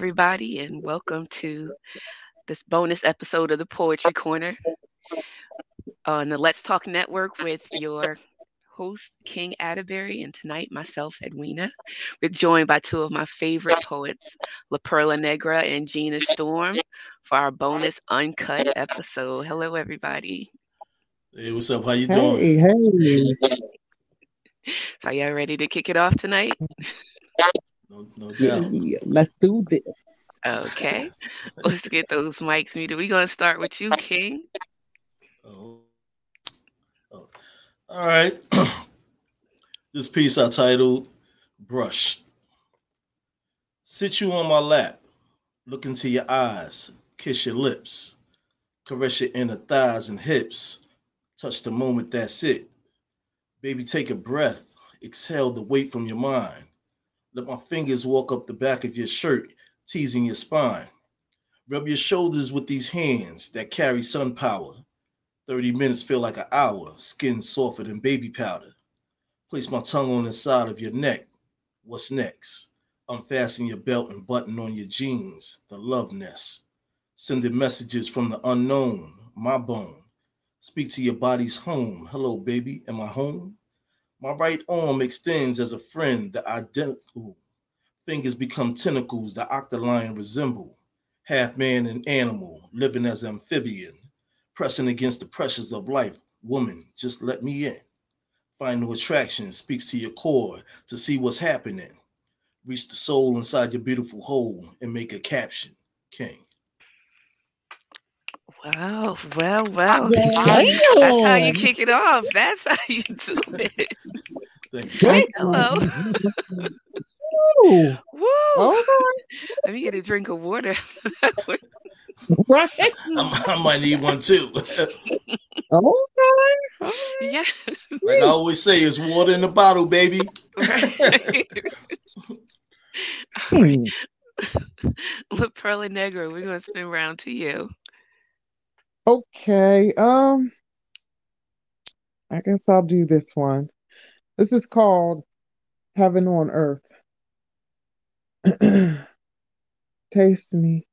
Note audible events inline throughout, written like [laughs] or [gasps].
Good evening, everybody, and welcome to this bonus episode of the Poetry Corner on the Let's Talk Network with your host, King Atterbury, and tonight myself, Edwina. We're joined by two of my favorite poets, La Perla Negra and Gina Storm, for our bonus uncut episode. Hello, everybody. Hey, what's up? How you doing? Hey, hey. So, y'all ready to kick it off tonight? No, no doubt. yeah, let's do this. Okay, [laughs] let's get those mics muted. We're gonna start with you, King. Oh. Oh. All right. [clears throat] this piece I titled Brush. Sit you on my lap, look into your eyes, kiss your lips, caress your inner thighs and hips, touch the moment that's it. Baby, take a breath, exhale the weight from your mind. Let my fingers walk up the back of your shirt, teasing your spine. Rub your shoulders with these hands that carry sun power. 30 minutes feel like an hour, skin softer than baby powder. Place my tongue on the side of your neck. What's next? Unfasten your belt and button on your jeans, the love nest. Sending messages from the unknown, my bone. Speak to your body's home. Hello, baby, am I home? My right arm extends as a friend, the identical. Fingers become tentacles the octolion resemble. Half man and animal, living as amphibian pressing against the pressures of life. Woman, just let me in. Final attraction speaks to your core to see what's happening. Reach the soul inside your beautiful hole and make a caption. King. Wow, well, well. That's how you kick it off. That's how you do it. Thank [laughs] you. Hey, hello. Ooh, Woo! all [laughs] Let me get a drink of water. [laughs] right. I, I might need one too. All right. yeah. like I always say, it's water in the bottle, baby. Hmm. Look, Perla Negra, we're gonna spin round to you. Okay. Um, I guess I'll do this one. This is called Heaven on Earth. [clears throat] Taste me.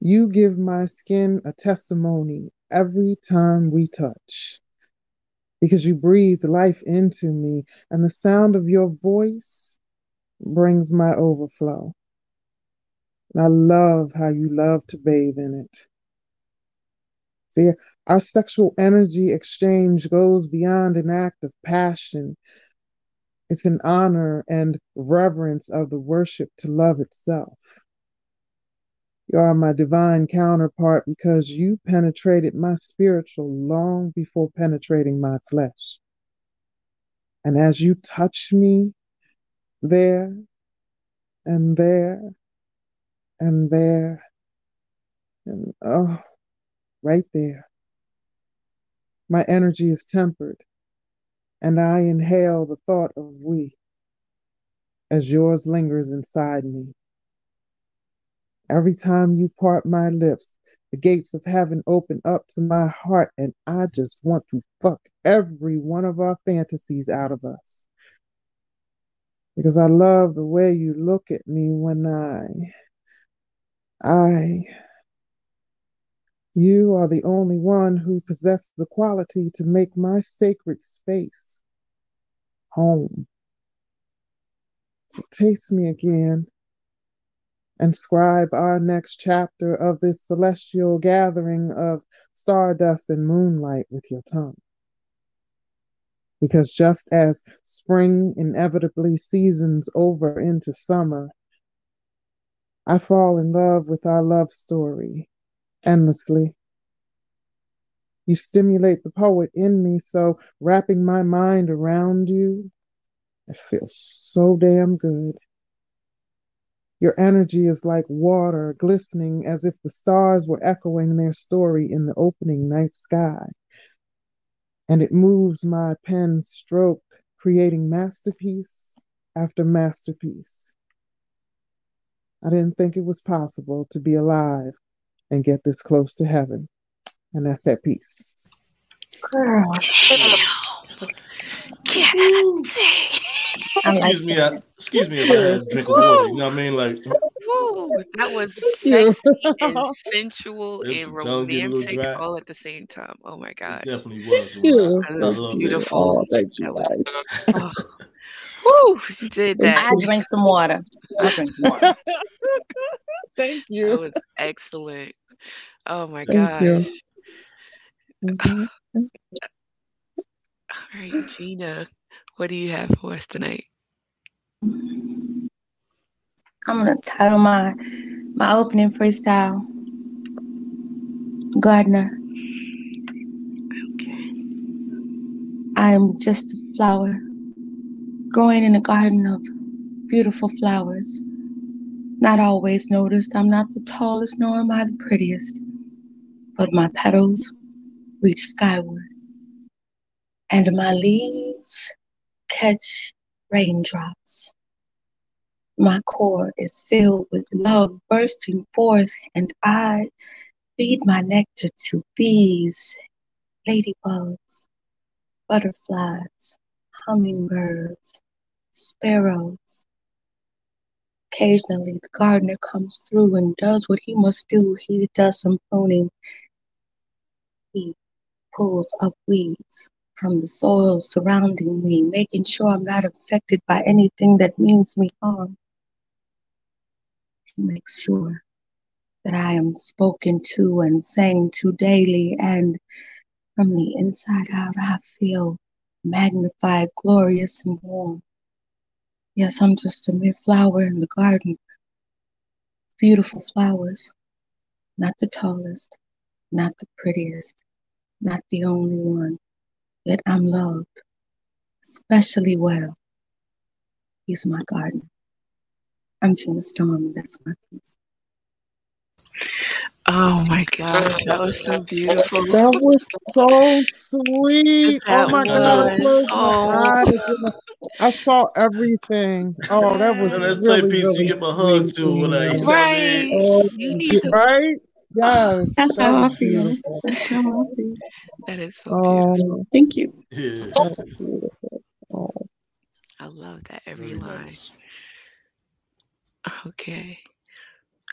You give my skin a testimony every time we touch. Because you breathe life into me, and the sound of your voice brings my overflow. And I love how you love to bathe in it. See, our sexual energy exchange goes beyond an act of passion. It's an honor and reverence of the worship to love itself. You are my divine counterpart because you penetrated my spiritual long before penetrating my flesh. And as you touch me there and there and there and oh, right there, my energy is tempered and I inhale the thought of we as yours lingers inside me. Every time you part my lips, the gates of heaven open up to my heart, and I just want to fuck every one of our fantasies out of us. Because I love the way you look at me when I, I, you are the only one who possesses the quality to make my sacred space home. So taste me again and scribe our next chapter of this celestial gathering of stardust and moonlight with your tongue. Because just as spring inevitably seasons over into summer, I fall in love with our love story endlessly. You stimulate the poet in me, so wrapping my mind around you, it feels so damn good. Your energy is like water, glistening as if the stars were echoing their story in the opening night sky. And it moves my pen stroke, creating masterpiece after masterpiece. I didn't think it was possible to be alive and get this close to heaven. And that's that piece. Girl. Woo. I like excuse me. I, excuse me if I had a drink of water. You know what I mean? Like Woo, that was [laughs] sexy and sensual If and the a romantic dry. all at the same time. Oh my it definitely was. Yeah. Wow. That I was love that. beautiful. Oh, thank you That was guys. oh, woo, she did that. I drink some water. I drink some water. [laughs] thank That you. was excellent. Oh my Thank you. gosh. [sighs] All right, Gina, what do you have for us tonight? I'm gonna title my my opening freestyle Gardener. Okay. I am just a flower growing in a garden of beautiful flowers. Not always noticed, I'm not the tallest nor am I the prettiest, but my petals reach skyward and my leaves catch raindrops. My core is filled with love bursting forth, and I feed my nectar to bees, ladybugs, butterflies, hummingbirds, sparrows. Occasionally, the gardener comes through and does what he must do. He does some pruning. He pulls up weeds from the soil surrounding me, making sure I'm not affected by anything that means me harm. He makes sure that I am spoken to and sang to daily, and from the inside out, I feel magnified, glorious, and warm. Yes, I'm just a mere flower in the garden. Beautiful flowers, not the tallest, not the prettiest, not the only one, yet I'm loved, especially well. He's my garden. I'm Gina Storm, and that's my piece. Oh my god, [laughs] that was so beautiful. That was so sweet. Oh That my God, I was. my Oh. I saw everything. Oh, that was And that's the really, type piece really you get my hug sweet, to when I, oh, you know I Right. mean? Oh, You need to. right? Yes. That's that how I was feel. beautiful. That's how I feel. That is so oh, beautiful. Oh, Thank you. Yeah. Oh. I love that every Very line. nice. Okay.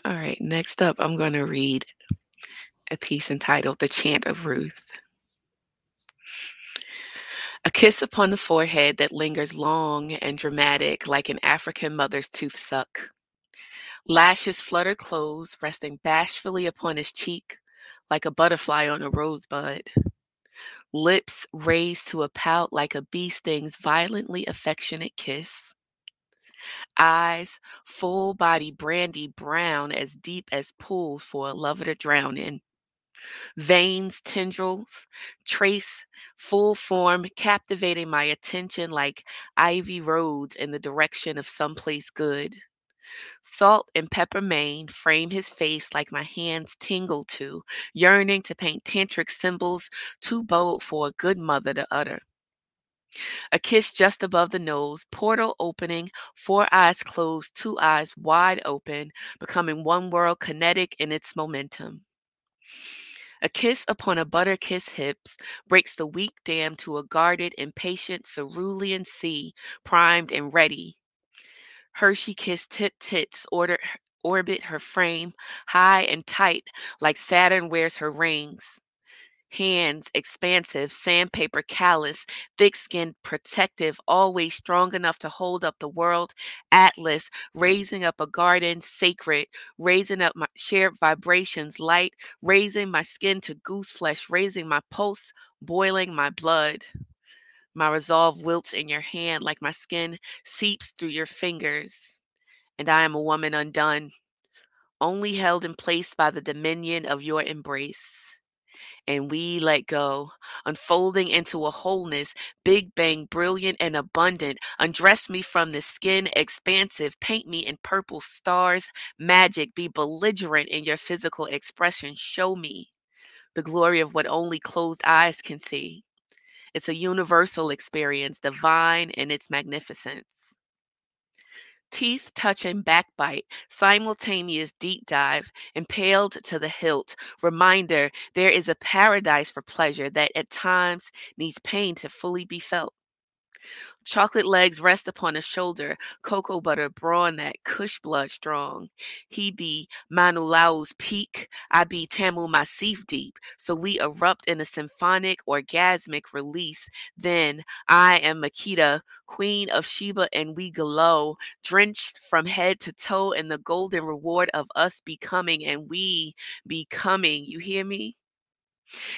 All right. Next up, I'm going to read a piece entitled The Chant of Ruth. A kiss upon the forehead that lingers long and dramatic like an African mother's tooth suck. Lashes flutter close, resting bashfully upon his cheek like a butterfly on a rosebud. Lips raised to a pout like a bee sting's violently affectionate kiss. Eyes, full body brandy brown as deep as pools for a lover to drown in. Veins, tendrils, trace, full form, captivating my attention like ivy roads in the direction of someplace good. Salt and pepper mane frame his face like my hands tingle to, yearning to paint tantric symbols too bold for a good mother to utter. A kiss just above the nose, portal opening, four eyes closed, two eyes wide open, becoming one world kinetic in its momentum. A kiss upon a butter kiss hips breaks the weak dam to a guarded, impatient cerulean sea, primed and ready. Hershey kiss tip tits orbit her frame, high and tight like Saturn wears her rings. Hands expansive, sandpaper callous, thick skinned, protective, always strong enough to hold up the world. Atlas, raising up a garden, sacred, raising up my shared vibrations, light, raising my skin to goose flesh, raising my pulse, boiling my blood. My resolve wilts in your hand like my skin seeps through your fingers. And I am a woman undone, only held in place by the dominion of your embrace and we let go, unfolding into a wholeness, big bang, brilliant and abundant. Undress me from the skin, expansive, paint me in purple stars, magic, be belligerent in your physical expression. Show me the glory of what only closed eyes can see. It's a universal experience, divine in its magnificence. Teeth touch and backbite, simultaneous deep dive, impaled to the hilt. Reminder there is a paradise for pleasure that at times needs pain to fully be felt. Chocolate legs rest upon a shoulder, cocoa butter brawn that cush blood strong. He be Mauna Loa's peak, I be Tamu Massif deep. So we erupt in a symphonic, orgasmic release. Then I am Makeda, queen of Sheba, and we glow, drenched from head to toe in the golden reward of us becoming, and we becoming. You hear me?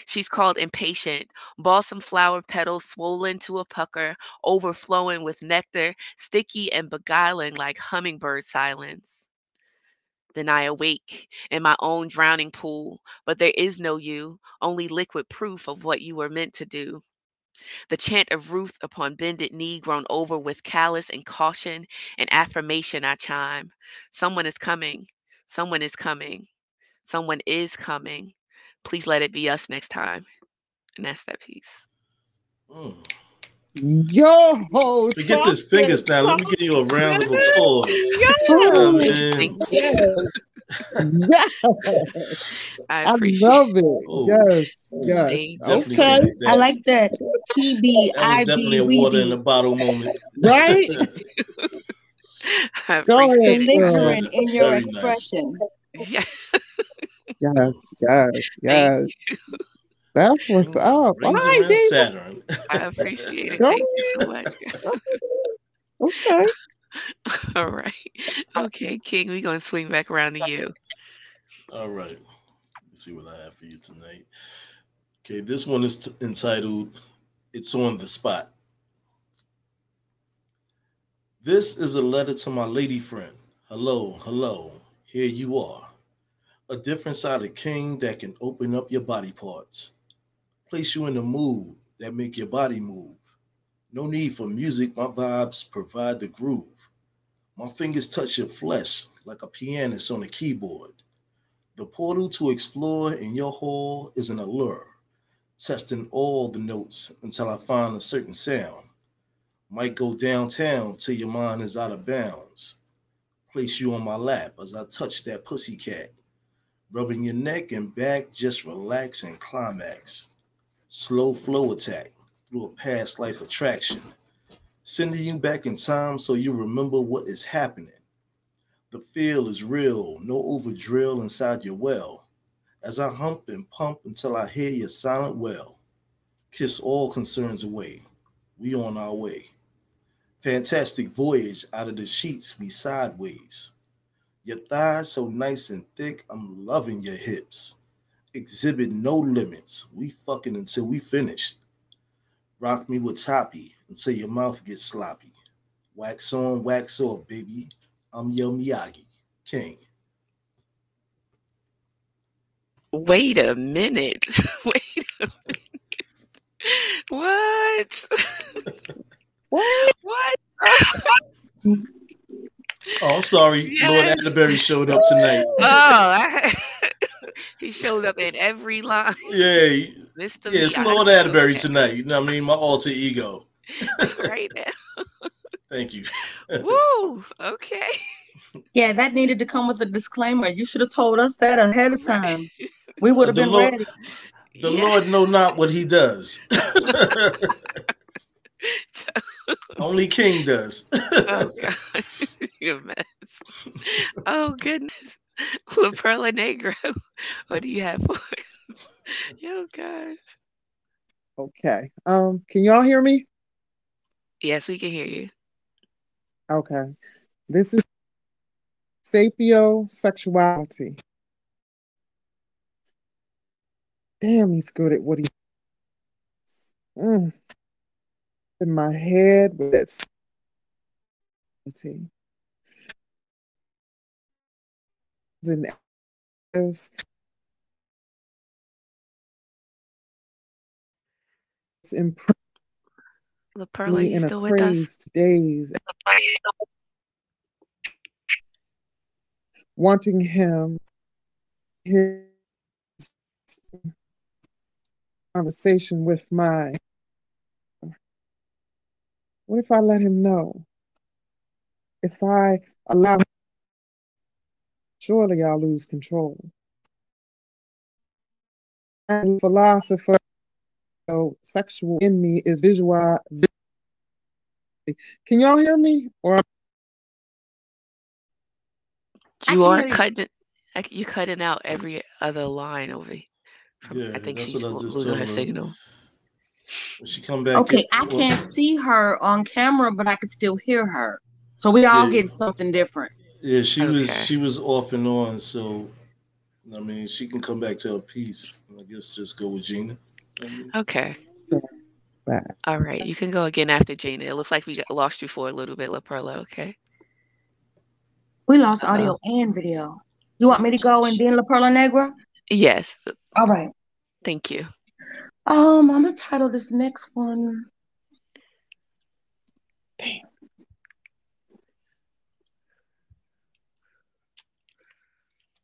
She's called impatient, balsam flower petals swollen to a pucker, overflowing with nectar, sticky and beguiling like hummingbird silence. Then I awake in my own drowning pool, but there is no you, only liquid proof of what you were meant to do. The chant of Ruth upon bended knee grown over with callous and caution and affirmation I chime. Someone is coming. Someone is coming. Someone is coming. Please let it be us next time. And that's that piece. Mm. Yo, ho. Forget this fingers now. Let me give you a round of applause. Yo, Oh, man. Thank you. yes. I I love it. Oh. Yes, yes. Definitely Okay, can't beat that. I like that. He be, I definitely be, a we water in be. the bottle moment. right? [laughs] I Go ahead, appreciate it. Belligerent in your Very nice. expression. [laughs] Yeah. Yes, yes, [laughs] yes. That's what's up. All Rings right, around David. Saturn. [laughs] I appreciate it. Thank you so much. [laughs] Okay. All right. Okay, King, we're gonna swing back around to you. All right. Let's see what I have for you tonight. Okay, this one is t- entitled It's on the Spot. This is a letter to my lady friend. Hello, hello. Here you are. A different side of king that can open up your body parts. Place you in a mood that make your body move. No need for music, my vibes provide the groove. My fingers touch your flesh like a pianist on a keyboard. The portal to explore in your hall is an allure, testing all the notes until I find a certain sound. Might go downtown till your mind is out of bounds. Place you on my lap as I touch that pussy cat, rubbing your neck and back, just relax and climax. Slow flow attack through a past life attraction, sending you back in time so you remember what is happening. The feel is real, no over drill inside your well. As I hump and pump until I hear your silent well. Kiss all concerns away. We on our way. Fantastic voyage out of the sheets, we sideways. Your thighs so nice and thick, I'm loving your hips. Exhibit no limits. We fucking until we finished. Rock me with toppy until your mouth gets sloppy. Wax on, wax off, baby. I'm your Miyagi, king. Wait a minute. [laughs] Wait a minute. [laughs] [laughs] What? What? what? Oh, I'm sorry. Yeah. Lord Atterbury showed up tonight. [laughs] Oh, I, [laughs] he showed up in every line. Yeah, Mr. yeah, it's Lee, Lord know Atterbury that tonight. You know what I mean? My alter ego. [laughs] Right now. Thank you. Woo. Okay. Yeah, that needed to come with a disclaimer. You should have told us that ahead of time. We would have The been Lord- ready. The Yeah. Lord know not what he does. Only King does. [laughs] Oh God, [laughs] you're a mess. Oh goodness, La Perla Negro, [laughs] what do you have for us? Oh gosh. Okay. Um, can y'all hear me? Yes, we can hear you. Okay. This is sapiosexuality. Damn, he's good at what he mm. In my head with that sexuality. And there's it's improved La Perla, me you still with us? crazed wanting him, his conversation with my. What if I let him know? If I allow, him, surely I'll lose control. And philosopher, so sexual in me is visual, Can y'all hear me? Or You are can cutting. You cutting out every other line over. From, Yeah, I think that's what I just losing told her her. signal. When she come back, Okay, I can't see her on camera, but I can still hear her. So we all Yeah. get something different. Yeah, she was she was off and on, so I mean she can come back to her piece. I guess just go with Gina. Okay. back. All right. You can go again after Gina. It looks like we got, lost you for a little bit, La Perla. Okay. We lost Uh-oh. audio uh-huh. and video. You want me to go and then La Perla Negra? Yes. All right. Thank you. Um, I'm gonna title this next one. Damn.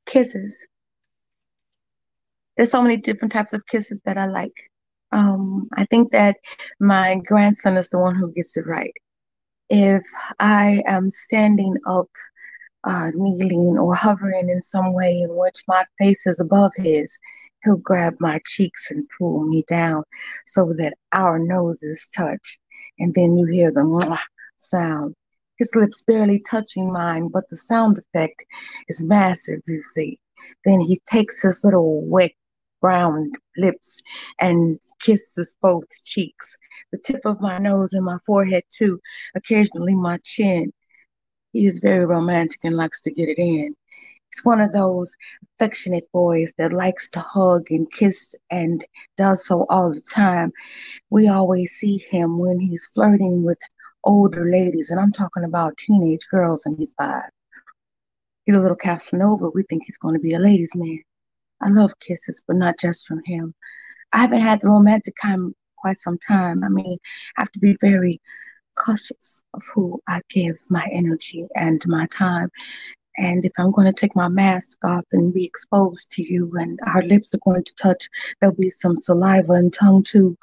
Kisses. There's so many different types of kisses that I like. Um, I think that my grandson is the one who gets it right. If I am standing up, uh, kneeling or hovering in some way in which my face is above his, he'll grab my cheeks and pull me down so that our noses touch. And then you hear the mwah sound. His lips barely touching mine, but the sound effect is massive, you see. Then he takes his little wet brown lips and kisses both cheeks, the tip of my nose and my forehead too, occasionally my chin. He is very romantic and likes to get it in. He's one of those affectionate boys that likes to hug and kiss and does so all the time. We always see him when he's flirting with older ladies, and I'm talking about teenage girls, and he's five. He's a little Casanova. We think he's going to be a ladies' man. I love kisses, but not just from him. I haven't had the romantic kind quite some time. I mean, I have to be very cautious of who I give my energy and my time. And if I'm going to take my mask off and be exposed to you, and our lips are going to touch, there'll be some saliva and tongue too.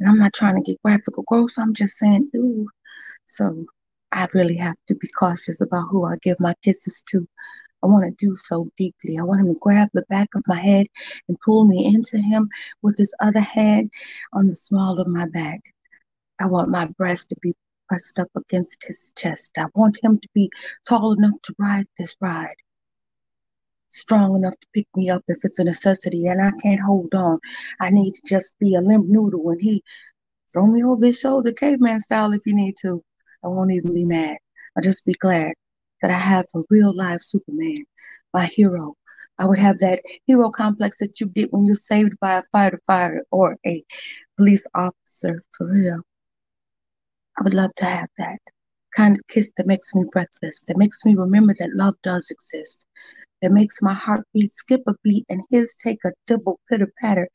And I'm not trying to get graphic or gross. I'm just saying, ooh. So I really have to be cautious about who I give my kisses to. I want to do so deeply. I want him to grab the back of my head and pull me into him with his other hand on the small of my back. I want my breast to be pressed up against his chest. I want him to be tall enough to ride this ride, strong enough to pick me up if it's a necessity, and I can't hold on. I need to just be a limp noodle and he throw me over his shoulder, caveman style, if you need to. I won't even be mad. I'll just be glad that I have a real live Superman, my hero. I would have that hero complex that you get when you're saved by a fighter fighter or a police officer for real. I would love to have that kind of kiss that makes me breathless, that makes me remember that love does exist, that makes my heartbeat skip a beat and his take a double pitter patter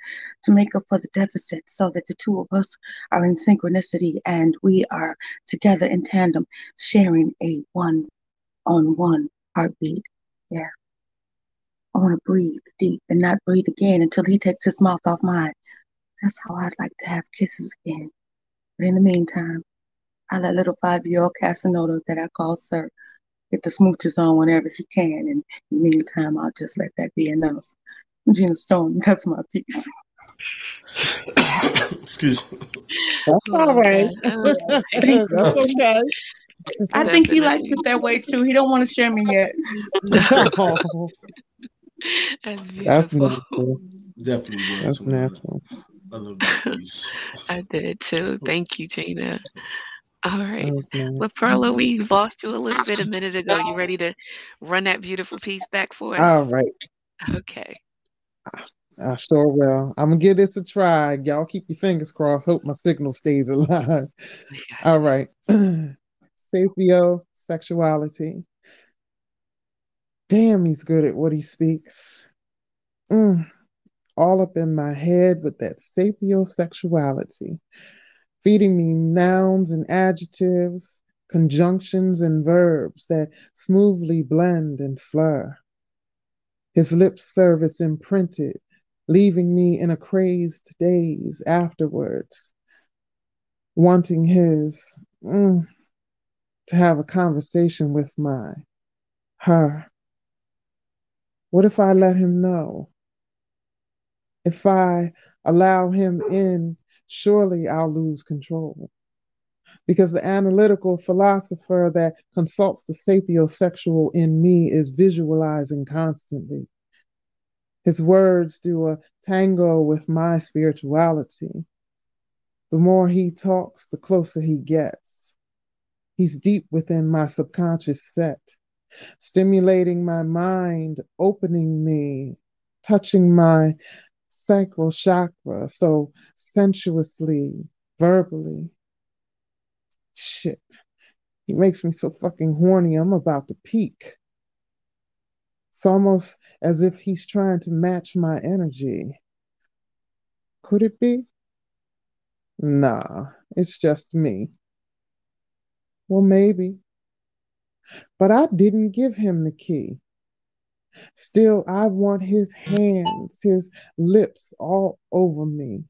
to make up for the deficit so that the two of us are in synchronicity and we are together in tandem, sharing a one on one heartbeat. Yeah. I want to breathe deep and not breathe again until he takes his mouth off mine. That's how I'd like to have kisses again. But in the meantime, I let little five year old Casanova that I call Sir get the smooches on whenever he can. And in the meantime, I'll just let that be enough. Gina Storm, that's my piece. [coughs] Excuse me. That's all right. God. [laughs] Thank That's okay. I think he likes it that way too. He don't want to share me yet. [laughs] That's That's beautiful. natural. Definitely was. That's natural. I love that piece. I did too. Thank you, Gina. All right. That's nice. Perla, we lost you a little bit a minute ago. You ready to run that beautiful piece back for us? All right. Okay. I sure will. I'm gonna give this a try. Y'all keep your fingers crossed. Hope my signal stays alive. All right. [clears throat] Sapio sexuality. Damn, he's good at what he speaks. Mm, all up in my head with that sapiosexuality, feeding me nouns and adjectives, conjunctions and verbs that smoothly blend and slur. His lip service imprinted, leaving me in a crazed daze afterwards, wanting his mm, to have a conversation with my her. What if I let him know? If I allow him in, surely I'll lose control. because the analytical philosopher that consults the sapiosexual in me is visualizing constantly. His words do a tango with my spirituality. The more he talks, the closer he gets. He's deep within my subconscious set, stimulating my mind, opening me, touching my sacral chakra so sensuously, verbally. Shit. He makes me so fucking horny, I'm about to peak. It's almost as if he's trying to match my energy. Could it be? Nah, it's just me. Well, maybe. But I didn't give him the key. Still, I want his hands, his lips all over me.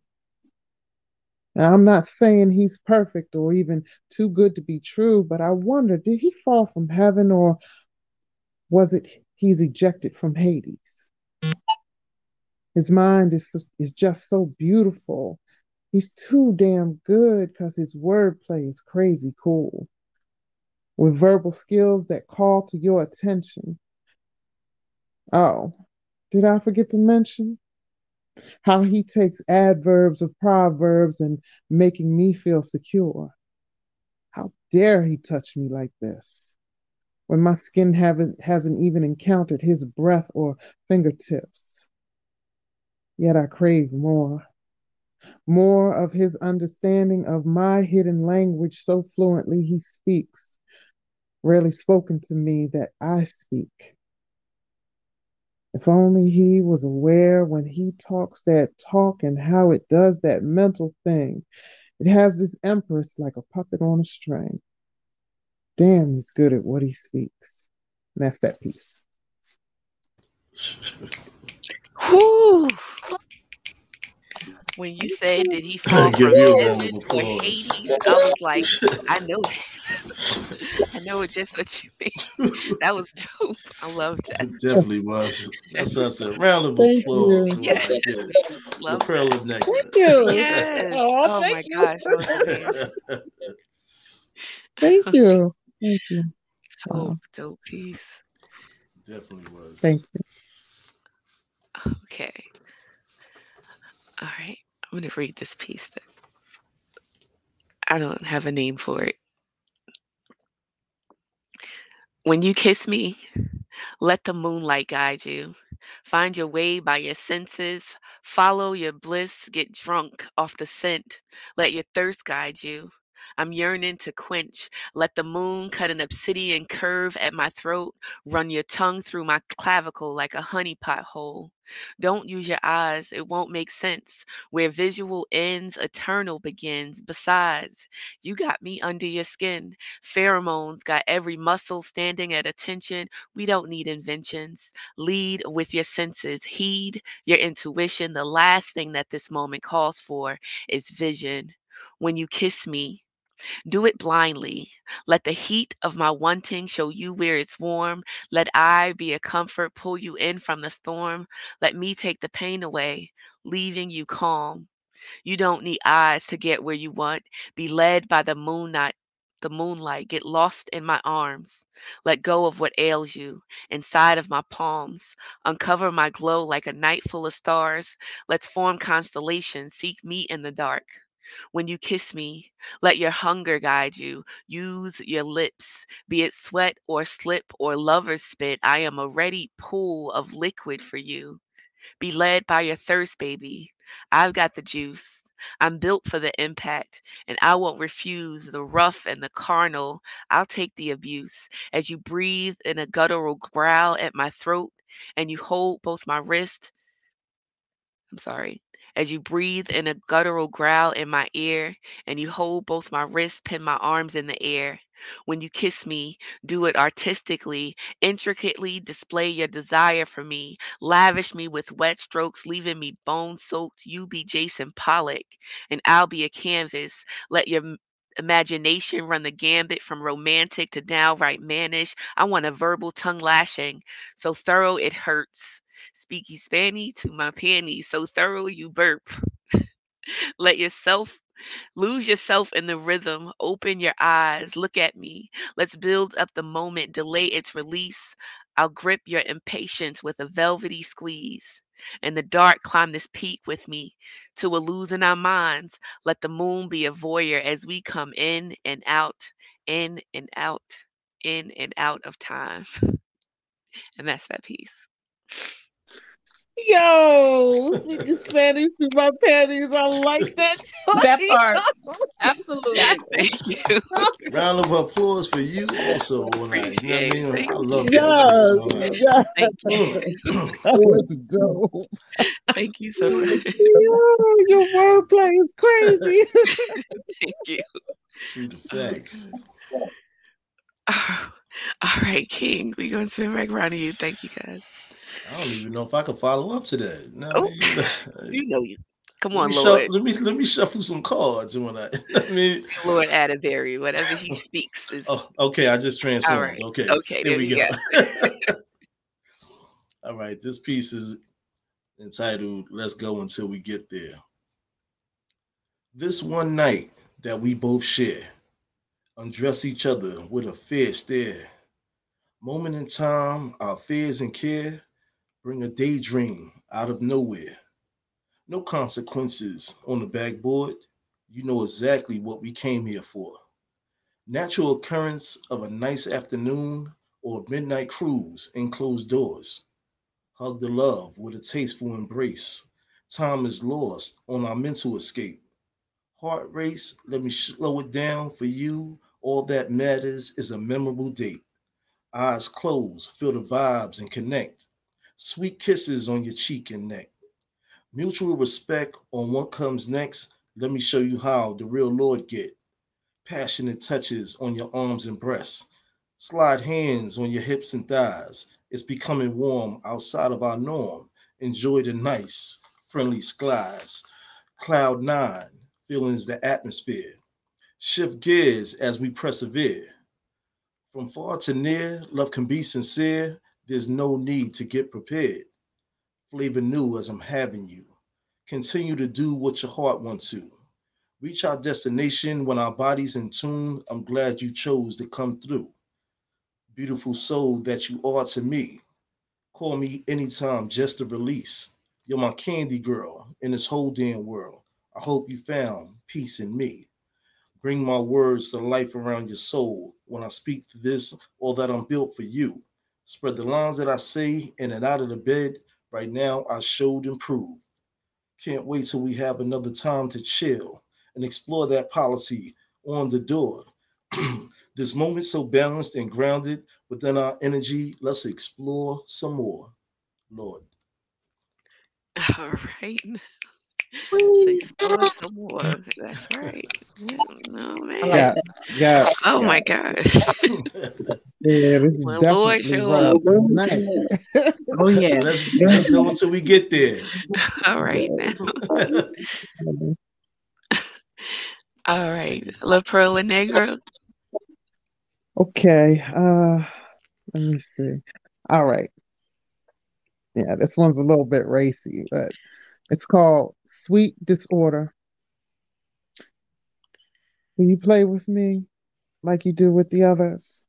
Now, I'm not saying he's perfect or even too good to be true, but I wonder did he fall from heaven or was it he's ejected from Hades? His mind is, is just so beautiful. He's too damn good because his wordplay is crazy cool. With verbal skills that call to your attention. Oh, did I forget to mention? how he takes adverbs of proverbs and making me feel secure. How dare he touch me like this when my skin haven't, hasn't even encountered his breath or fingertips? Yet I crave more. More of his understanding of my hidden language so fluently he speaks, rarely spoken to me that I speak. If only he was aware when he talks that talk and how it does that mental thing. It has this empress like a puppet on a string. Damn, he's good at what he speaks. And that's that piece. Whew. When you said did he fall Give from you a round heaven of. Hades, I was like, I know it. [laughs] I know it just what you mean. [laughs] That was dope. I love that. It definitely was. That's what I said. Round of Thank applause. [laughs] you. when I did it. Love The Pearl that. of Thank you. Yes. Oh, Oh my thank you. gosh. That was amazing. Thank you. Thank you. Wow. Dope, dope piece. definitely was. Thank you. Okay. All right. I'm going to read this piece. I don't have a name for it. When you kiss me, let the moonlight guide you. Find your way by your senses. Follow your bliss. Get drunk off the scent. Let your thirst guide you. I'm yearning to quench. Let the moon cut an obsidian curve at my throat. Run your tongue through my clavicle like a honeypot hole. Don't use your eyes, it won't make sense. Where visual ends, eternal begins. Besides, you got me under your skin. Pheromones got every muscle standing at attention. We don't need inventions. Lead with your senses, heed your intuition. The last thing that this moment calls for is vision. When you kiss me, do it blindly. Let the heat of my wanting show you where it's warm. Let I be a comfort, pull you in from the storm. Let me take the pain away, leaving you calm. You don't need eyes to get where you want. Be led by the moonlight. The moonlight, get lost in my arms. Let go of what ails you inside of my palms. Uncover my glow like a night full of stars. Let's form constellations. Seek me in the dark. When you kiss me, let your hunger guide you. Use your lips, be it sweat or slip or lover's spit. I am a ready pool of liquid for you. Be led by your thirst, baby. I've got the juice. I'm built for the impact, and I won't refuse the rough and the carnal. I'll take the abuse as you breathe in a guttural growl at my throat, and you hold both my wrist. I'm sorry. As you breathe in a guttural growl in my ear, and you hold both my wrists, pin my arms in the air. When you kiss me, do it artistically, intricately display your desire for me. Lavish me with wet strokes, leaving me bone soaked. You be Jackson Pollock, and I'll be a canvas. Let your imagination run the gambit from romantic to downright mannish. I want a verbal tongue lashing, so thorough it hurts. Speaky spanny to my panties, so thorough you burp. [laughs] Let yourself Lose yourself in the rhythm. Open your eyes. Look at me. Let's build up the moment, delay its release. I'll grip your impatience with a velvety squeeze. In the dark, climb this peak with me till we're losing our minds. Let the moon be a voyeur as we come in and out, in and out, in and out of time. [laughs] And that's that piece. Yo, speaking Spanish through my panties. I like that. That part. [laughs] Absolutely. Thank you. Round of applause for you also. When I, you know what I mean? Appreciate. I love Yes, that. yes, Thank you. Mm. that was dope. Thank you so much. Yo, your wordplay is crazy. [laughs] Thank you. True the facts. [sighs] All right, King. We're going to spin back around to you. Thank you, guys. I don't even know if I can follow up to that. No, Oh. you- know you. Come [laughs] let, on, me Lord. shuffle, let me let me shuffle some cards and when I, [laughs] I [laughs] mean, Lord Atterbury. Whatever he speaks is. oh, okay, I just transformed. right. Okay, Okay, there there we you go. All right, this piece is entitled "Let's Go Until We Get There." This one night that we both share, undress each other with a fair stare. Moment in time, our fears and care bring a daydream out of nowhere. No consequences on the backboard. You know exactly what we came here for. Natural occurrence of a nice afternoon or midnight cruise in closed doors. Hug the love with a tasteful embrace. Time is lost on our mental escape. Heart race, let me slow it down for you. All that matters is a memorable date. Eyes closed, feel the vibes and connect. Sweet kisses on your cheek and neck. Mutual respect on what comes next. Let me show you how the real Lord get. Passionate touches on your arms and breasts. Slide hands on your hips and thighs. It's becoming warm outside of our norm. Enjoy the nice, friendly skies. Cloud nine, feelings the atmosphere. Shift gears as we persevere. From far to near, love can be sincere. There's no need to get prepared. Flavor new as I'm having you. Continue to do what your heart wants to. Reach our destination when our body's in tune. I'm glad you chose to come through. Beautiful soul that you are to me. Call me anytime just to release. You're my candy girl in this whole damn world. I hope you found peace in me. Bring my words to life around your soul when I speak this, all that I'm built for you. Spread the lines that I say in and out of the bed. Right now, I showed and proved. Can't wait till we have another time to chill and explore that policy on the door. [clears throat] this moment so balanced and grounded within our energy. Let's explore some more, Lord. [laughs] All right. Let's explore. That's right. Yeah, no, man. Yeah, yeah. oh yeah. [laughs] my God. Yeah, this is When Lord definitely show right [laughs] Oh yeah. let's let's go until we get there. [laughs] All right now. All right. La Perla Negra. Okay, uh, let me see. All right. Yeah, this one's a little bit racy, but it's called Sweet Disorder. Will you play with me like you do with the others?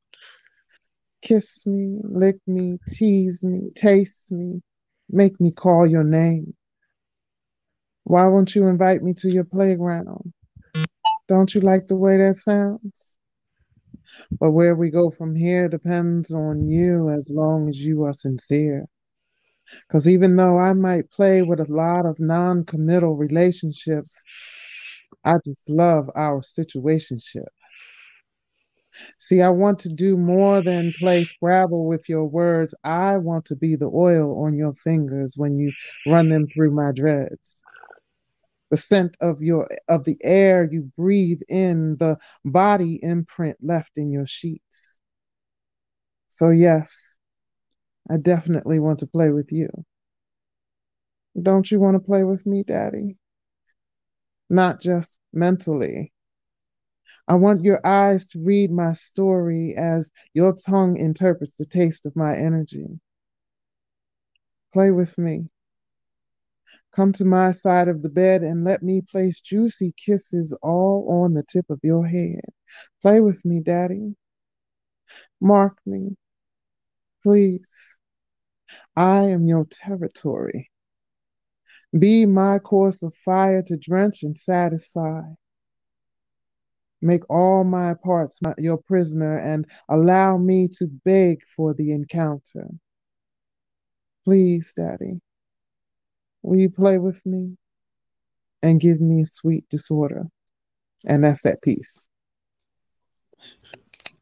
Kiss me, lick me, tease me, taste me, make me call your name. Why won't you invite me to your playground? Don't you like the way that sounds? But where we go from here depends on you as long as you are sincere. Because even though I might play with a lot of non committal relationships, I just love our situationship. See, I want to do more than play Scrabble with your words. I want to be the oil on your fingers when you run them through my dreads. The scent of your of the air you breathe in, the body imprint left in your sheets. So yes, I definitely want to play with you. Don't you want to play with me, Daddy? Not just mentally. I want your eyes to read my story as your tongue interprets the taste of my energy. Play with me. Come to my side of the bed and let me place juicy kisses all on the tip of your head. Play with me, Daddy. Mark me, please. I am your territory. Be my course of fire to drench and satisfy. Make all my parts my, your prisoner and allow me to beg for the encounter. Please, Daddy, will you play with me and give me a sweet disorder? And that's that piece.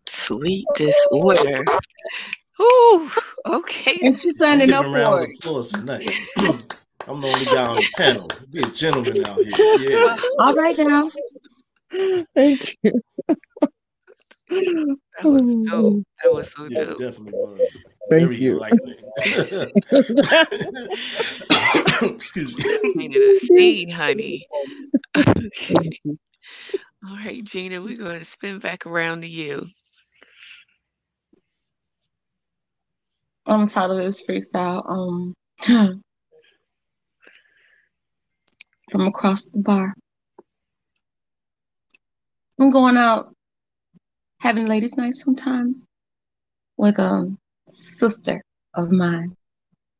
Sweet disorder. Ooh, okay. And she's I'm signing up for it. applause tonight. [clears throat] I'm the only guy on the panel. Be a gentleman out here. Yeah. All right now. Thank you. That was dope. That was so Yeah, it dope. definitely was. Thank Very you. [laughs] Excuse me. Painted a scene, honey. Okay. [laughs] All right, Gina, we're going to spin back around to you. I'm tired of this freestyle. Um, [clears throat] from across the bar. I'm going out having ladies' night sometimes with a sister of mine.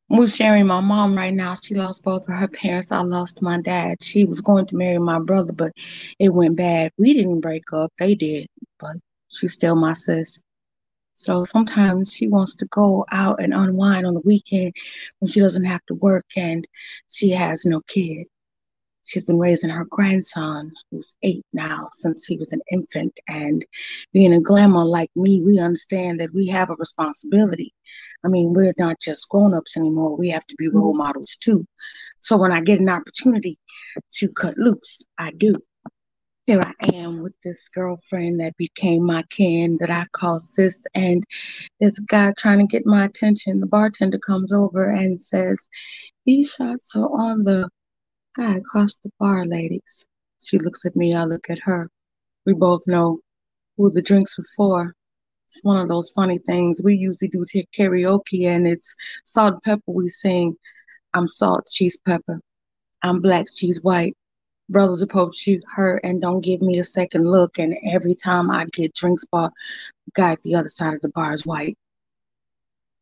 We're sharing my mom right now. She lost both of her parents. I lost my dad. She was going to marry my brother, but it went bad. We didn't break up. They did, but she's still my sis. So sometimes she wants to go out and unwind on the weekend when she doesn't have to work and she has no kid. She's been raising her grandson, who's eight now, since he was an infant. And being a glamour like me, we understand that we have a responsibility. I mean, we're not just grown ups anymore. We have to be role models too. So when I get an opportunity to cut loose, I do. Here I am with this girlfriend that became my kin that I call sis. And this guy trying to get my attention. The bartender comes over and says, These shots are on the guy across the bar, ladies. She looks at me, I look at her. We both know who the drinks were for. It's one of those funny things. We usually do t- karaoke and it's salt and pepper. We sing, I'm salt, she's pepper. I'm black, she's white. Brothers approach you, her, and don't give me a second look. And every time I get drinks bought, guy at the other side of the bar is white.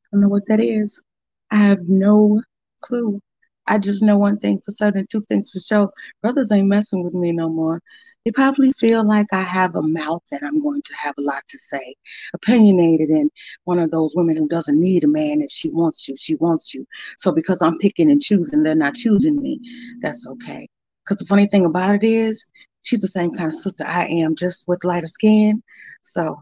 I don't know what that is. I have no clue. I just know one thing for certain, two things for sure. Brothers ain't messing with me no more. They probably feel like I have a mouth and I'm going to have a lot to say. Opinionated and one of those women who doesn't need a man if she wants to, she wants you. So because I'm picking and choosing, they're not choosing me. That's okay. Because the funny thing about it is, she's the same kind of sister I am, just with lighter skin. So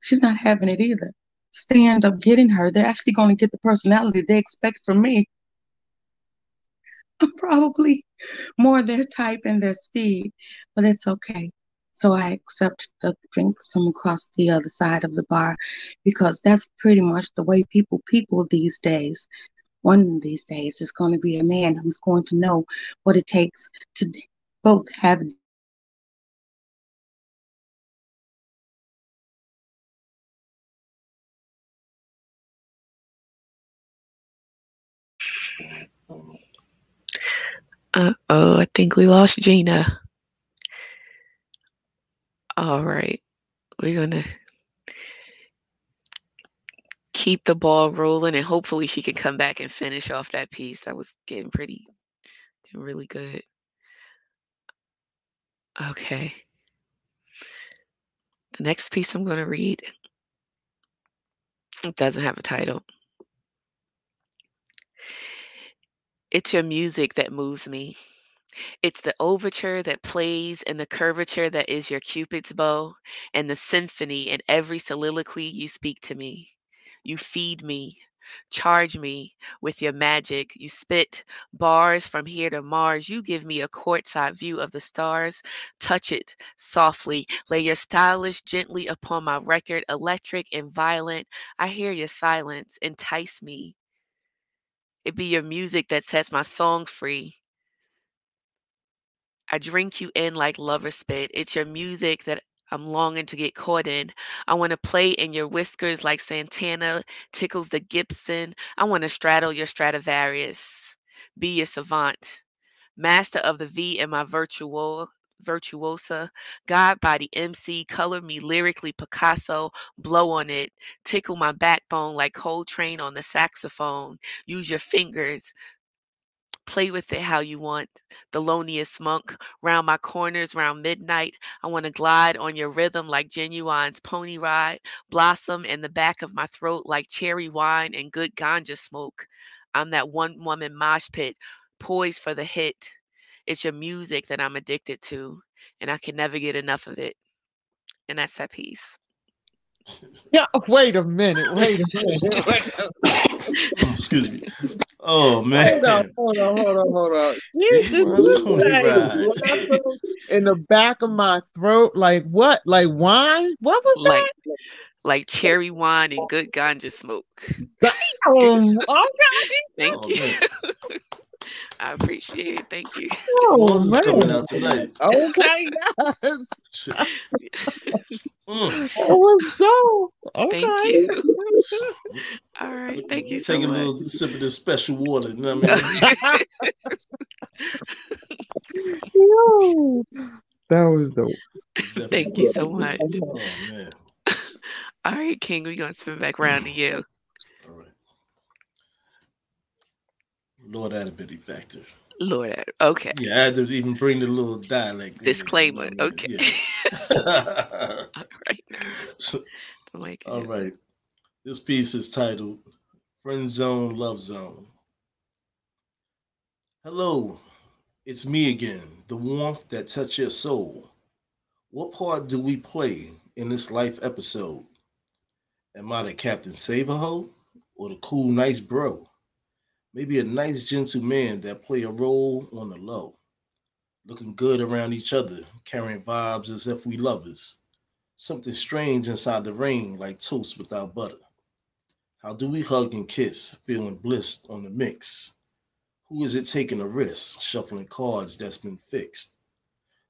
she's not having it either. If they end up getting her, they're actually going to get the personality they expect from me. I'm probably more their type and their speed, but it's okay. So I accept the drinks from across the other side of the bar because that's pretty much the way people people these days. One of these days is going to be a man who's going to know what it takes to both have Uh oh, I think we lost Gina. All right, we're gonna keep the ball rolling, and hopefully she can come back and finish off that piece. That was getting pretty, doing really good. Okay. The next piece I'm going to read it doesn't have a title. It's your music that moves me. It's the overture that plays and the curvature that is your Cupid's bow and the symphony in every soliloquy you speak to me. You feed me, charge me with your magic. You spit bars from here to Mars. You give me a courtside view of the stars. Touch it softly. Lay your stylus gently upon my record, electric and violent. I hear your silence. Entice me. It be your music that sets my songs free. I drink you in like lover spit. It's your music that I'm longing to get caught in. I want to play in your whiskers like Santana tickles the Gibson. I want to straddle your Stradivarius, be your savant. Master of the V in my virtual virtuosa, God by the MC, color me lyrically Picasso, blow on it, tickle my backbone like Coltrane on the saxophone, use your fingers, play with it how you want. Thelonious Monk, round my corners, round midnight. I want to glide on your rhythm like Ginuwine's pony ride, blossom in the back of my throat like cherry wine and good ganja smoke. I'm that one woman mosh pit, poised for the hit. It's your music that I'm addicted to, and I can never get enough of it. And that's that piece. [laughs] Yeah, wait a minute, wait a minute. [laughs] Wait a minute. [laughs] Excuse me. Oh [laughs] man. Hold on, hold on, hold on, hold on. She just What's just going say right? blossom in the back of my throat, like what? Like wine? What was Like that? like cherry wine and good ganja smoke. [laughs] Um, okay. Thank Oh, you. [laughs] man. [laughs] I appreciate it. Thank you. Oh Yours is coming out tonight. Okay, [laughs] guys. Shit. Mm. That was dope. Thank Okay. you. [laughs] All right. Thank you so Take a much. little sip of this special water. You know what I mean? Yo, that was dope. Thank you so much. Oh man. All right, King, we're gonna spin back around to you. All right. Lord had a bitty factor. Lord Adam. Okay. Yeah, I had to even bring the little dialect. in there, you know Disclaimer. Mean? Okay. Yeah. [laughs] All right. So, like, All right. This piece is titled Friend Zone, Love Zone. Hello, it's me again, the warmth that touch your soul. What part do we play in this life episode? Am I the Captain Saverho or the cool, nice bro? Maybe a nice, gentle man that play a role on the low, looking good around each other, carrying vibes as if we lovers something strange inside the rain like toast without butter. How do we hug and kiss, feeling bliss on the mix? Who is it taking a risk, shuffling cards that's been fixed?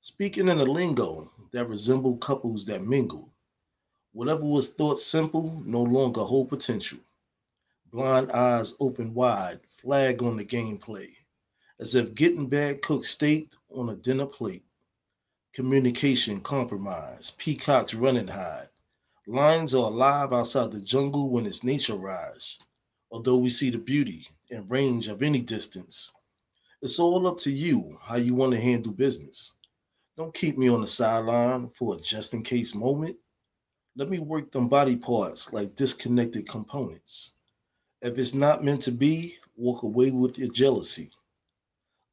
Speaking in a lingo that resemble couples that mingle. Whatever was thought simple no longer hold potential. Blind eyes open wide, flag on the gameplay, as if getting bad cooked steak on a dinner plate communication compromised, peacocks running hide. Lions are alive outside the jungle when it's nature rise. Although we see the beauty and range of any distance, it's all up to you how you want to handle business. Don't keep me on the sideline for a just in case moment. Let me work them body parts like disconnected components. If it's not meant to be, walk away with your jealousy.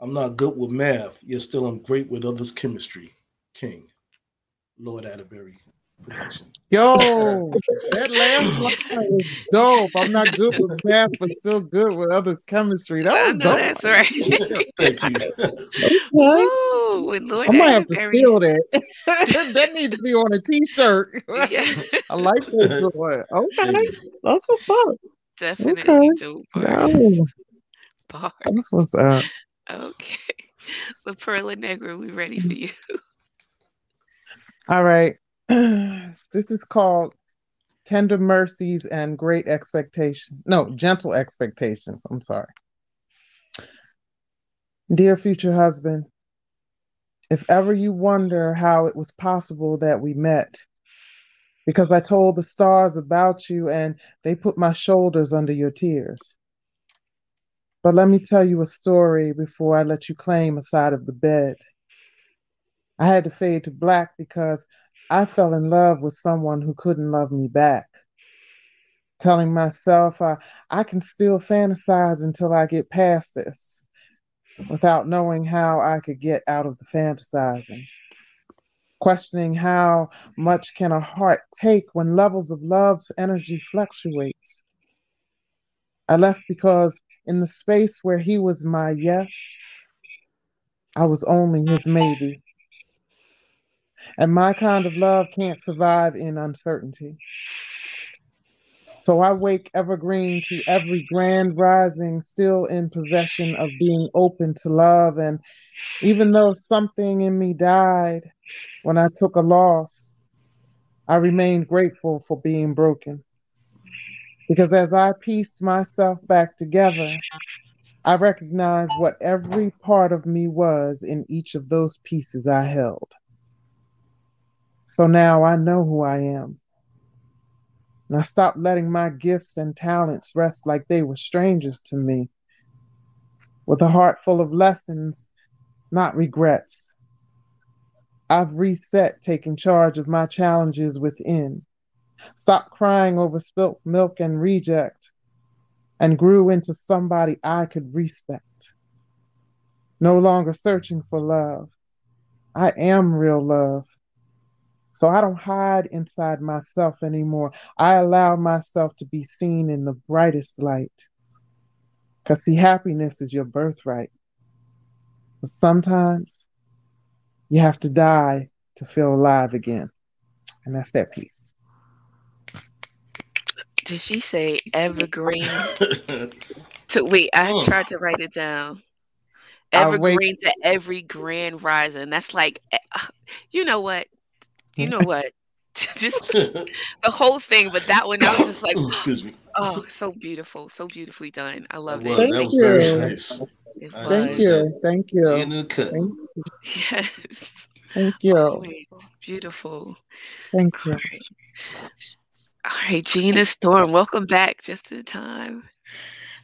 I'm not good with math, yet still I'm great with others' chemistry. King, Lord Atterbury production. Yo, [laughs] that last line was dope. I'm not good with math, but still good with others' chemistry. That was dope. that's right. [laughs] Thank you. [laughs] Ooh, Lord I might have to Atterbury. steal that. that needs to be on a t-shirt. Yeah, I like that. Okay, that's what's up. Definitely Okay. do. Bar. No, [laughs] bar. that's what's up. Uh, okay. [laughs] The Perla Negra, we ready for you. [laughs] All right. [clears throat] This is called Tender Mercies and Great Expectations. No, Gentle Expectations. I'm sorry. Dear future husband, if ever you wonder how it was possible that we met, because I told the stars about you and they put my shoulders under your tears. But let me tell you a story before I let you claim a side of the bed. I had to fade to black because I fell in love with someone who couldn't love me back. Telling myself I, I can still fantasize until I get past this without knowing how I could get out of the fantasizing. Questioning how much can a heart take when levels of love's energy fluctuates. I left because in the space where he was my yes, I was only his maybe. And my kind of love can't survive in uncertainty. So I wake evergreen to every grand rising, still in possession of being open to love. And even though something in me died when I took a loss, I remained grateful for being broken. Because as I pieced myself back together, I recognized what every part of me was in each of those pieces I held. So now I know who I am. And I stopped letting my gifts and talents rest like they were strangers to me. With a heart full of lessons, not regrets, I've reset taking charge of my challenges within. Stopped crying over spilt milk and reject, and grew into somebody I could respect. No longer searching for love. I am real love. So I don't hide inside myself anymore. I allow myself to be seen in the brightest light. Because, see, happiness is your birthright. But sometimes you have to die to feel alive again. And that's that piece. Did she say evergreen? [laughs] Wait, I tried to write it down. Evergreen to every grand rising. That's like, eh, you know what? You know what? [laughs] just [laughs] the whole thing, but that one, I was just like, [coughs] Excuse me. [gasps] oh, so beautiful, so beautifully done. I love That was, it. Thank that was you. very nice. It Thank you. Thank you. In the cut. Thank, Yes. thank you. Oh, beautiful. Thank you. right. All right, Gina Storm, welcome back just in time.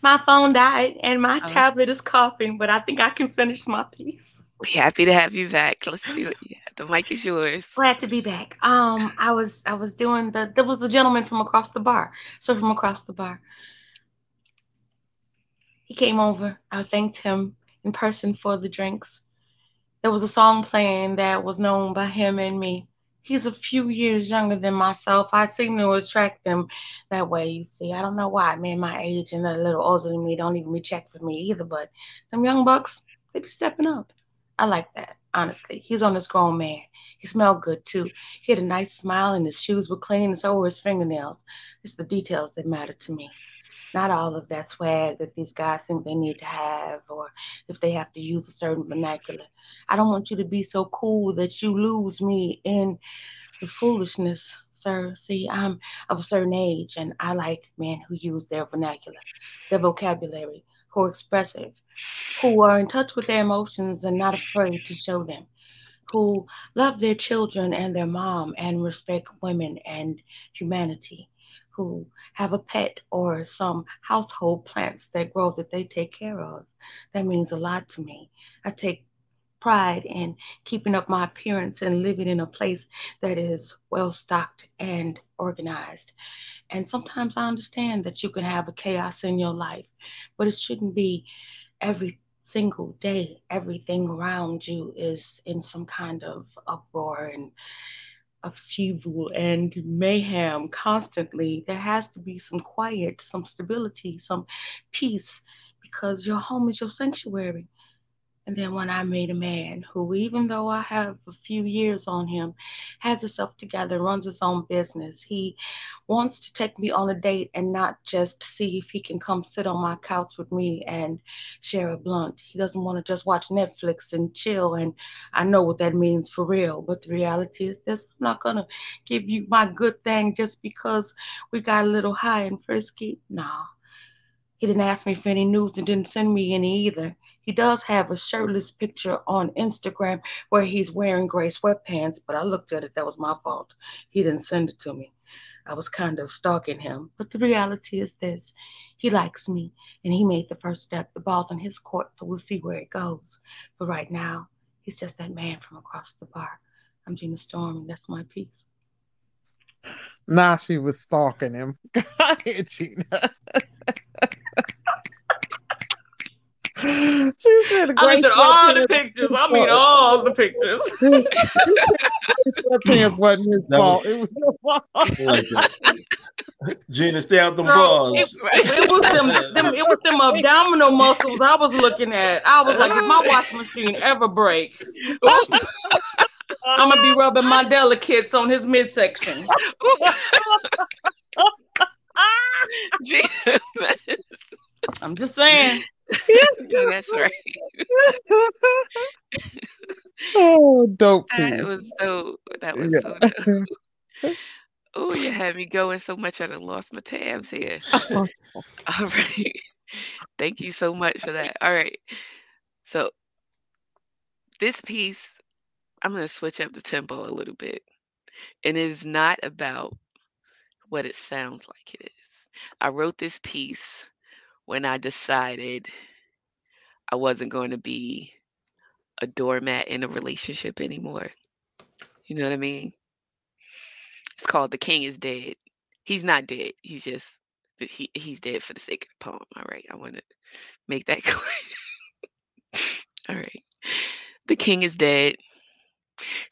My phone died and my Oh. tablet is coughing, but I think I can finish my piece. We're happy to have you back. Let's see the mic is yours. Glad to be back. Um, I was I was doing the there was the gentleman from across the bar. So from across the bar. He came over. I thanked him in person for the drinks. There was a song playing that was known by him and me. He's a few years younger than myself. I seem to attract them that way, you see. I don't know why. Man, my age and a little older than me don't even be checked for me either, but them young bucks, they be stepping up. I like that, honestly. He's on this grown man. He smelled good too. He had a nice smile and his shoes were clean and so were his fingernails. It's the details that matter to me. Not all of that swag that these guys think they need to have or if they have to use a certain vernacular. I don't want you to be so cool that you lose me in the foolishness, sir. See, I'm of a certain age and I like men who use their vernacular, their vocabulary, who are expressive, who are in touch with their emotions and not afraid to show them, who love their children and their mom and respect women and humanity, who have a pet or some household plants that grow that they take care of. That means a lot to me. I take pride in keeping up my appearance and living in a place that is well stocked and organized. And sometimes I understand that you can have a chaos in your life, but it shouldn't be every single day. Everything around you is in some kind of uproar and upheaval and mayhem constantly. There has to be some quiet, some stability, some peace, because your home is your sanctuary. And then when I meet a man who, even though I have a few years on him, has himself together, runs his own business, he wants to take me on a date and not just see if he can come sit on my couch with me and share a blunt. He doesn't want to just watch Netflix and chill. And I know what that means for real. But the reality is this I'm not going to give you my good thing just because we got a little high and frisky. Nah. He didn't ask me for any news and didn't send me any either. He does have a shirtless picture on Instagram where he's wearing gray sweatpants, but I looked at it. That was my fault. He didn't send it to me. I was kind of stalking him. But the reality is this he likes me, and he made the first step. The ball's in his court, so we'll see where it goes. But right now, he's just that man from across the bar. I'm Gina Storm, and that's my piece. Nah, she was stalking him. [laughs] Go ahead, Gina. [laughs] she said a I great looked at all the pictures. I mean, all the pictures. [laughs] sweatpants wasn't his That was- fault. It was your fault. I like that. Gina, stay out them Girl, bars. [laughs] It was them, them, it was them abdominal muscles I was looking at. I was like, if my washing machine ever break, I'm gonna be rubbing my delicates on his midsection. [laughs] Gina, I'm just saying. [laughs] no, that's right. [laughs] oh, dope ah, That piece. was so. That was Yeah. so. Dope. [laughs] Oh, you had me going so much. I done lost my tabs here. Oh. All right. Thank you so much for that. All right. So this piece, I'm going to switch up the tempo a little bit. And it is not about what it sounds like it is. I wrote this piece when I decided I wasn't going to be a doormat in a relationship anymore. You know what I mean? It's called The King is Dead. He's not dead. He's just he he's dead for the sake of the poem. All right. I want to make that [laughs] clear. All right. The king is dead.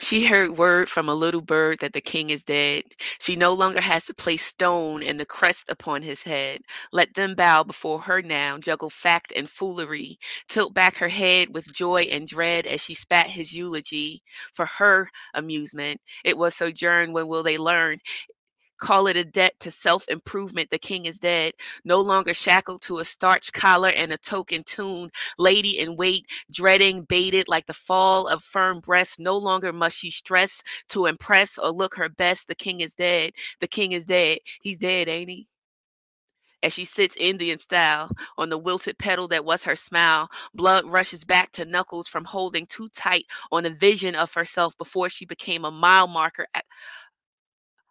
She heard word from a little bird that the king is dead. She no longer has to place stone and the crest upon his head. Let them bow before her now, juggle fact and foolery, tilt back her head with joy and dread as she spat his eulogy for her amusement. It was sojourn when will they learn? Call it a debt to self improvement. The king is dead. No longer shackled to a starched collar and a token tune. Lady in wait, dreading, baited like the fall of firm breasts. No longer must she stress to impress or look her best. The king is dead. The king is dead. He's dead, ain't he? as she sits Indian style on the wilted petal that was her smile. Blood rushes back to knuckles from holding too tight on a vision of herself before she became a mile marker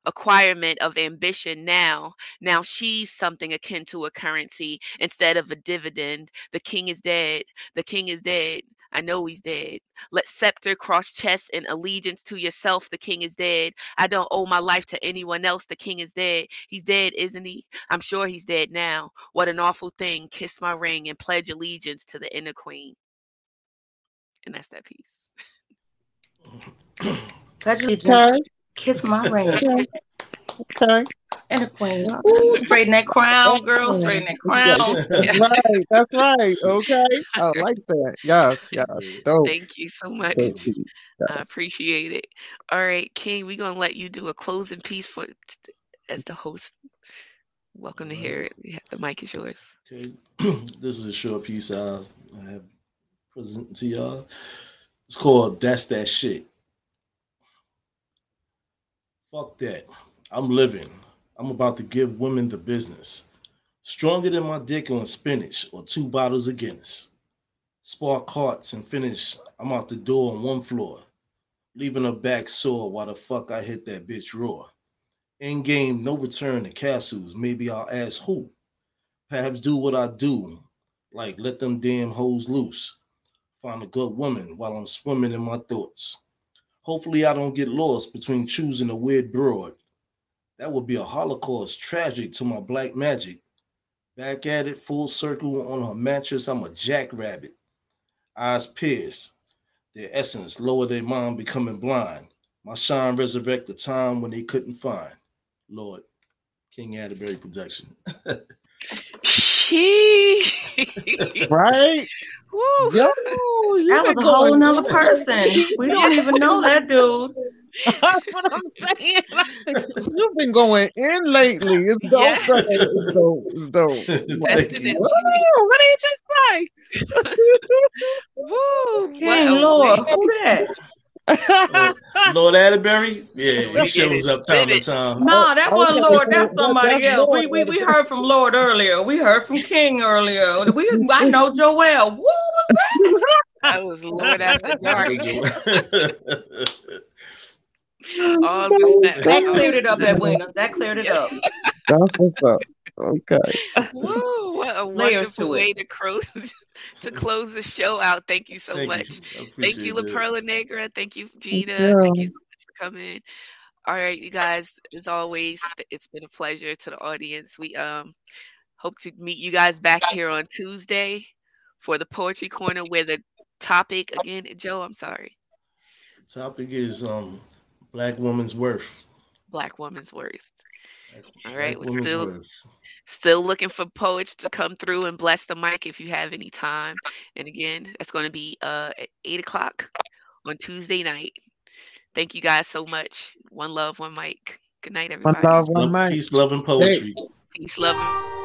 acquirement of ambition now. Now she's something akin to a currency instead of a dividend. The king is dead. The king is dead. I know he's dead. Let scepter cross chest in allegiance to yourself. The king is dead. I don't owe my life to anyone else. The king is dead. He's dead, isn't he? I'm sure he's dead now. What an awful thing. Kiss my ring and pledge allegiance to the inner queen. And that's that piece. [clears throat] Pledge allegiance. Kiss my ring. [laughs] Okay. And a queen. Ooh, straighten that crown, girl. Straighten that crown. That's right. That's right. Okay. I like that. Yes. Yes. Dope. Thank you so much. Dope. I appreciate it. All right, King, we're gonna let you do a closing piece for as the host. Welcome to hear it. You have- The mic is yours. Okay, [clears throat] this is a short piece I, I have present to y'all. It's called "That's That Shit." Fuck that. I'm living. I'm about to give women the business. Stronger than my dick on spinach or two bottles of Guinness. Spark hearts and finish. I'm out the door on one floor, leaving her back sore while the fuck I hit that bitch raw. In game, no return to castles. Maybe I'll ask who. Perhaps do what I do, like let them damn hoes loose. Find a good woman while I'm swimming in my thoughts. Hopefully, I don't get lost between choosing a weird broad. That would be a holocaust tragic to my black magic. Back at it, full circle on her mattress, I'm a jackrabbit. Eyes pierced, their essence lower their mind, becoming blind. My shine resurrect the time when they couldn't find. Lord, King Atterbury production. [laughs] She. Right? Woo. Yo, you That was a whole going nother person. We don't even know [laughs] that dude. That's what I'm saying. [laughs] You've been going in lately. It's dope. Yeah. It's dope. It's dope. Like, [laughs] Thank. Woo, what did you just say? Woo. What King a Lord, who that? Uh, Lord Atterbury? Yeah, We he shows up time to time. No, that wasn't Okay, Lord. That's somebody that's else. We, we we heard from Lord earlier. We heard from King earlier. We I [laughs] know Joel. Woo was that? That was Lord Atterbury. [laughs] Dark. Oh, All that- That cleared it up, Edwina. That cleared it up. That's what's up. Okay. Woo, what a wonderful to way to close [laughs] to close the show out. Thank you so Thank much. you. Thank you, La that. Perla Negra. Thank you, Gina. you. Thank you so much for coming. All right, you guys. As always, it's been a pleasure to the audience. We um hope to meet you guys back here on Tuesday for the poetry corner, where the topic again, Joe. I'm sorry, Topic is um black woman's worth. Black woman's worth. All Black right, we're still worth. Still looking for poets to come through and bless the mic if you have any time. And again, that's going to be uh at eight o'clock on Tuesday night. Thank you guys so much. One love, one mic. Good night, One everybody. love, one mic. peace, love, and poetry. Peace, love.